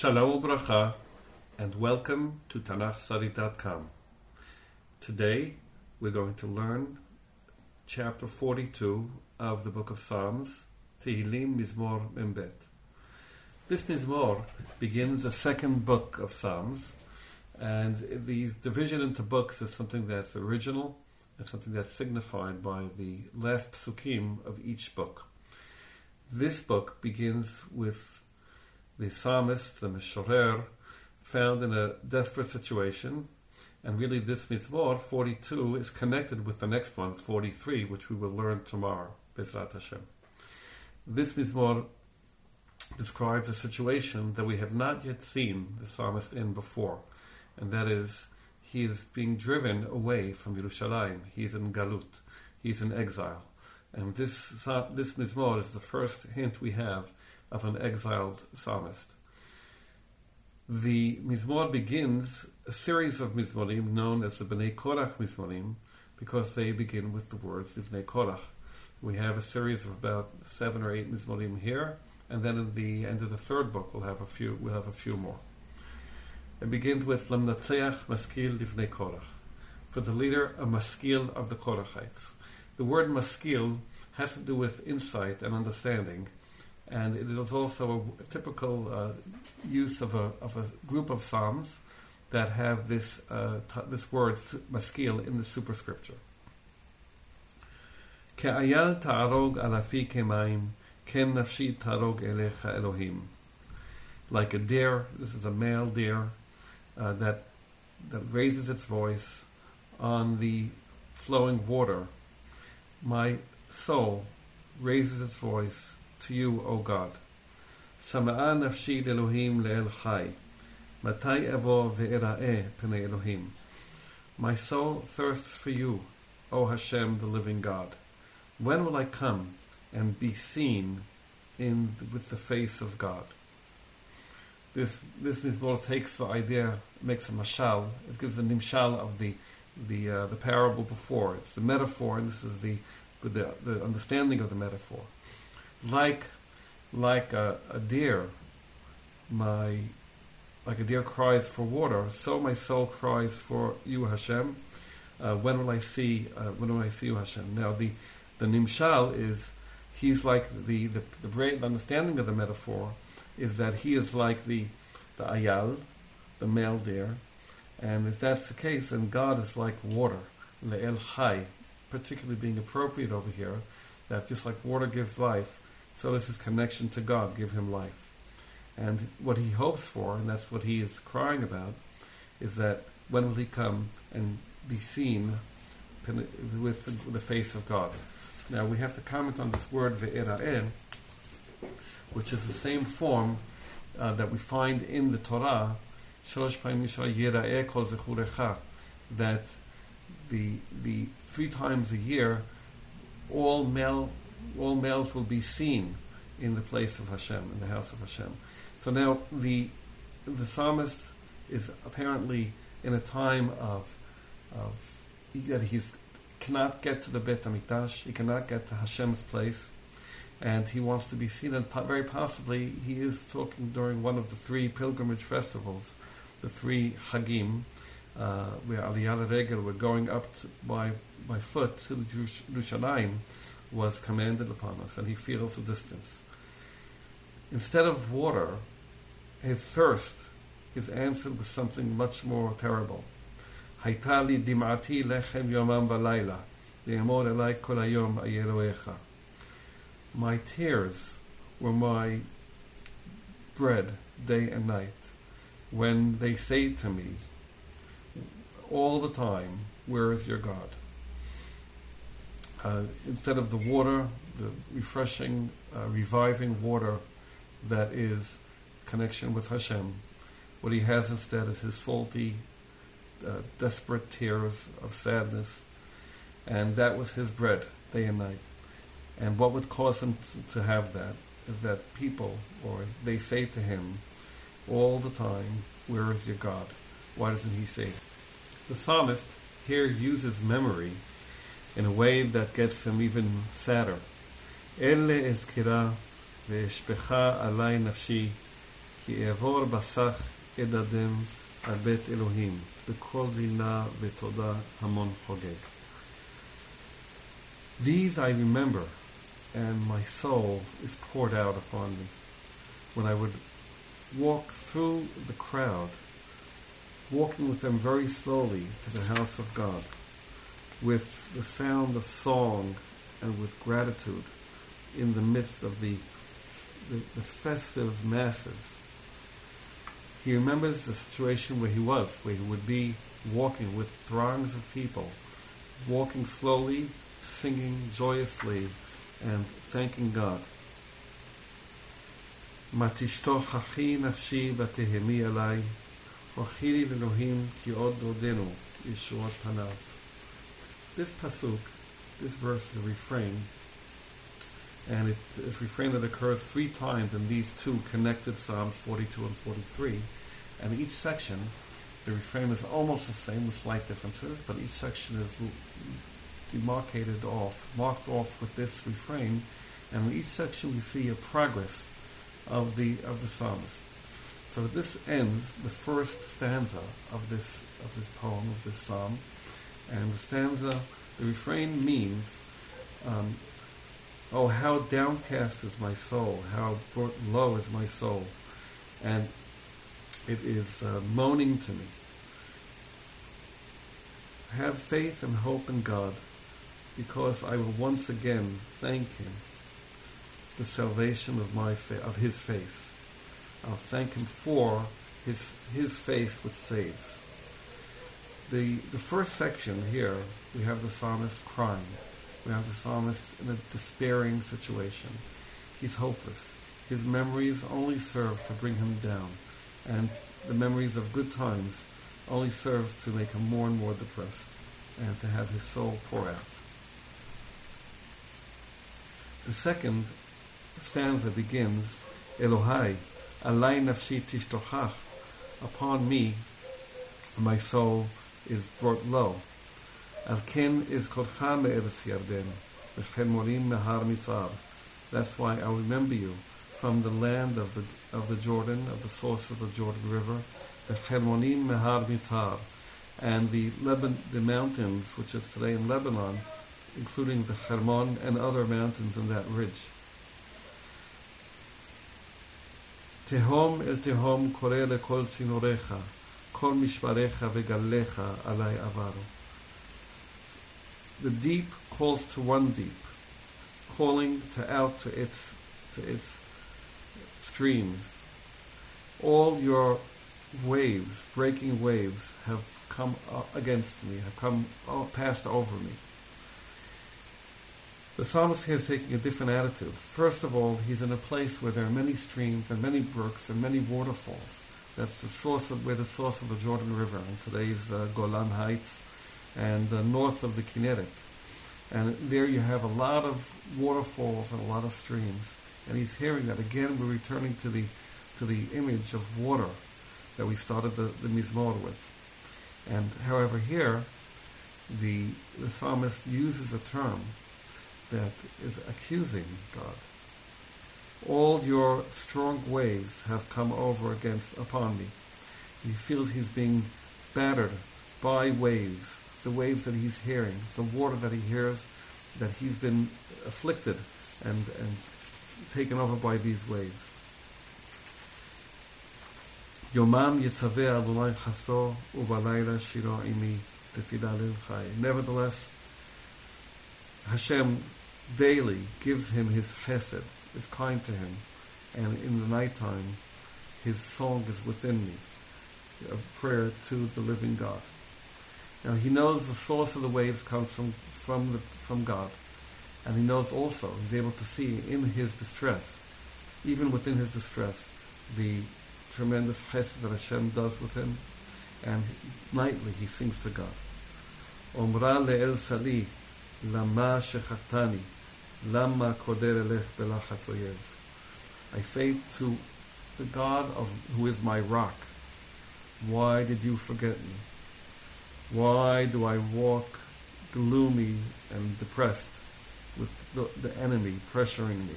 Shalom Bracha, and welcome to TanachStudy.com. Today, we're going to learn chapter 42 of the book of Psalms, Tehillim Mizmor Membet. This Mizmor begins the second book of Psalms, and the division into books is something that's original and something that's signified by the last psukim of each book. This book begins with the psalmist, the Meshorer, found in a desperate situation, and really this Mizmor 42 is connected with the next one, 43, which we will learn tomorrow, Bezrat Hashem. This Mizmor describes a situation that we have not yet seen the psalmist in before, and that is he is being driven away from Yerushalayim. He is in Galut. He is in exile. And this, this Mizmor is the first hint we have of an exiled psalmist. The Mizmor begins a series of Mizmorim known as the Bnei Korach Mizmorim because they begin with the words Bnei Korach. We have a series of about seven or eight Mizmorim here, and then at the end of the third book we'll have a few. We'll have a few more. It begins with Lemnatzeach Maskil Livnei Korach, for the leader, a maskil of the Korachites. The word maskil has to do with insight and understanding, and it is also a, typical uh, use of a, of a group of psalms that have this uh, t- this word maskil in the superscripture. Ke'ayal ta'arog alafi kemayim, ken nafshi ta'arog elecha Elohim. Like a deer, this is a male deer, uh, that that raises its voice on the flowing water. My soul raises its voice to you, O God. Sama'a nafshi Elohim le'el chai. Matai evo ve'era'eh p'nei Elohim. My soul thirsts for you, O Hashem, the living God. When will I come and be seen in with the face of God? This this Mizmor takes the idea, makes a mashal. It gives a nimshal of the the uh, the parable before. It's the metaphor, and this is the the, the understanding of the metaphor. Like like a, a deer, my like a deer cries for water, so my soul cries for you, Hashem. Uh, when will I see? Uh, when will I see you, Hashem? Now the the nimshal is he's like the the, the understanding of the metaphor is that he is like the the ayal, the male deer, and if that's the case, then God is like water, the el chai, particularly being appropriate over here, that just like water gives life, so does his connection to God give him life. And what he hopes for, and that's what he is crying about, is that when will he come and be seen with the, the face of God? Now we have to comment on this word ve'era'eh, which is the same form uh, that we find in the Torah, that the the three times a year, all male all males will be seen in the place of Hashem, in the house of Hashem. So now the the psalmist is apparently in a time of of that he cannot get to the Beit Hamikdash, he cannot get to Hashem's place, and he wants to be seen. And very possibly, he is talking during one of the three pilgrimage festivals, the three Hagim, uh, where Aliyah Regel were going up to, by by foot to the Yerushalayim was commanded upon us, and he feels the distance. Instead of water, his thirst is answered with something much more terrible. My tears were my bread day and night when they say to me all the time, Where is your God? Uh, instead of the water, the refreshing, uh, reviving water that is connection with Hashem, what he has instead is his salty, uh, desperate tears of sadness, and that was his bread day and night. And what would cause him to, to have that is that people, or they say to him all the time, Where is your God? Why doesn't he say? The psalmist here uses memory in a way that gets him even sadder. אלה אזכרה ואשפכה עלי נפשי כי אעבור בסך אדדם על בית אלוהים, בכל רינה ותודה המון חוגג. These I remember, and my soul is poured out upon me. When I would walk through the crowd, walking with them very slowly to the house of God, with the sound of song and with gratitude in the midst of the, the, the festive masses. He remembers the situation where he was, where he would be walking with throngs of people, walking slowly, singing joyously, and thanking God. מה תשתוכחי נפשי ותהמי עלי, הוכי לי לאלוהים כי עוד עודנו ישועות פניו. This pasuk, this verse is a refrain, and it is a refrain that occurs three times in these two connected Psalms 42 and 43, and each section, the refrain is almost the same with slight differences, but each section is demarcated off, marked off with this refrain, and in each section we see a progress of the of the psalmist. So this ends the first stanza of this of this poem of this psalm, and the stanza, the refrain means, um, "Oh, how downcast is my soul! How brought low is my soul!" And it is uh, moaning to me. Have faith and hope in God, because I will once again thank Him the salvation of my fa- of His face. I'll thank Him for His His face which saves. The the first section here we have the psalmist crying. We have the psalmist in a despairing situation. He's hopeless. His memories only serve to bring him down, and the memories of good times only serves to make him more and more depressed, and to have his soul pour out. The second stanza begins, Elohai, alai nafshi tishtochach, upon me my soul is brought low. Al ken is called me'eretz Yarden, v'chen mehar. That's why I remember you from the land of the of the Jordan, of the source of the Jordan River, the Chermonim Mehar Mitzar, and the Leban, the mountains which is today in Lebanon, including the Hermon and other mountains in that ridge. Tehom el Tehom Kore Kol Sinorecha kol vegalecha alai. The deep calls to one deep, calling to out to its to its streams. All your waves, breaking waves, have come against me, have come uh, passed over me. The psalmist here is taking a different attitude. First of all, he's in a place where there are many streams and many brooks and many waterfalls. That's the source of where the source of the Jordan River in today's uh, Golan Heights and uh, north of the Kinneret. And there you have a lot of waterfalls and a lot of streams. And he's hearing that again. We're returning to the to the image of water that we started the, the Mizmor with. And however, here the the psalmist uses a term that is accusing God. All your strong waves have come over against upon me. He feels he's being battered by waves, the waves that he's hearing, the water that he hears, that he's been afflicted and, and taken over by these waves. Yomam. Nevertheless, Hashem daily gives him his chesed, is kind to him, and in the nighttime, his song is within me, a prayer to the living God. Now he knows the source of the waves comes from from the, from God, and he knows also he's able to see in his distress, even within his distress, the tremendous chesed that Hashem does with him, and nightly he sings to God. Omra le'el sali, lama shechatani, lama koder elech belachatz oyev. I say to the God of who is my rock, why did you forget me? Why do I walk gloomy and depressed with the, the enemy pressuring me?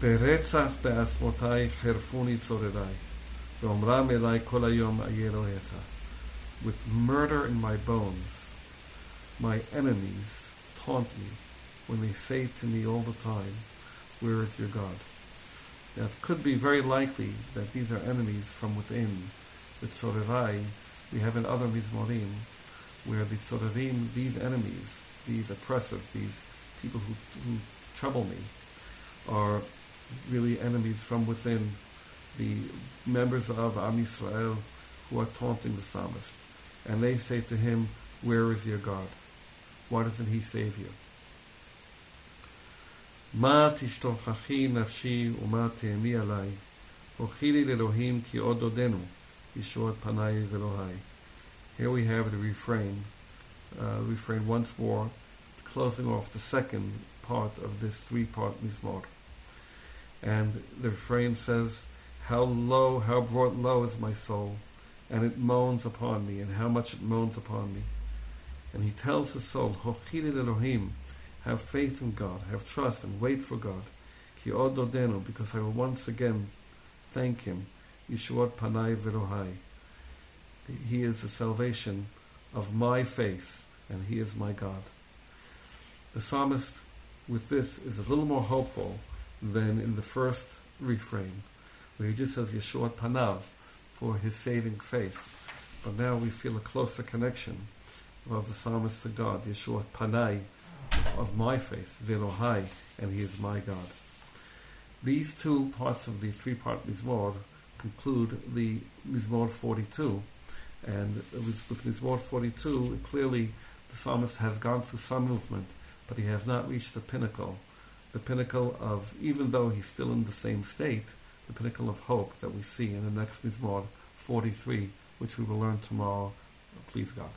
ברצח בעצמותי חרפוני צורריי, ואומרם אלי כל היום איה אלוהיך. With murder in my bones, my enemies taunt me when they say to me all the time, Where is your God? Now, it could be very likely that these are enemies from within. The Tzorerai, we have in other Mizmorim, where the Tzorerim, these enemies, these oppressors, these people who, who trouble me, are really enemies from within, the members of Am Yisrael who are taunting the psalmist. And they say to him, Where is your God? Why doesn't he save you? מה תשתוכחי נפשי ומה תהמי עלי? הוכי לי לאלוהים כי עוד עודנו, ישועת פניי ואלוהי. Here we have the refrain, uh, refrain once more, closing off the second part of this three-part mizmor. And the refrain says, How low, how brought low is my soul, and it moans upon me, and how much it moans upon me. And he tells his soul, Hochilil Elohim, have faith in God, have trust, and wait for God. Ki ododenu, because I will once again thank Him. Yeshuot Panai Velohai. He is the salvation of my face, and He is my God. The psalmist, with this, is a little more hopeful than in the first refrain, where he just says Yeshua Panav for his saving face. But now we feel a closer connection of the psalmist to God, Yeshua Panai, of my face, Velohai, and he is my God. These two parts of the three-part Mizmor conclude the Mizmor 42, and with, with Mizmor 42, clearly the psalmist has gone through some movement, but he has not reached the pinnacle the pinnacle of, even though he's still in the same state, the pinnacle of hope that we see in the next Mizmor 43, which we will learn tomorrow. Please God.